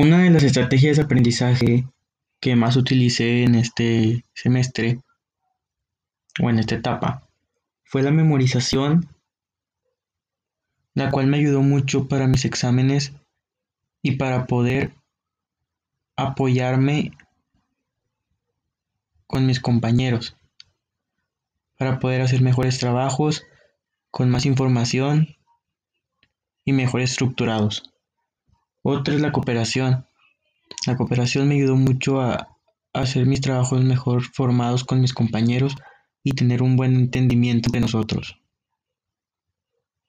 Una de las estrategias de aprendizaje que más utilicé en este semestre o en esta etapa fue la memorización, la cual me ayudó mucho para mis exámenes y para poder apoyarme con mis compañeros, para poder hacer mejores trabajos con más información y mejor estructurados. Otra es la cooperación. La cooperación me ayudó mucho a, hacer mis trabajos mejor formados con mis compañeros y tener un buen entendimiento de nosotros.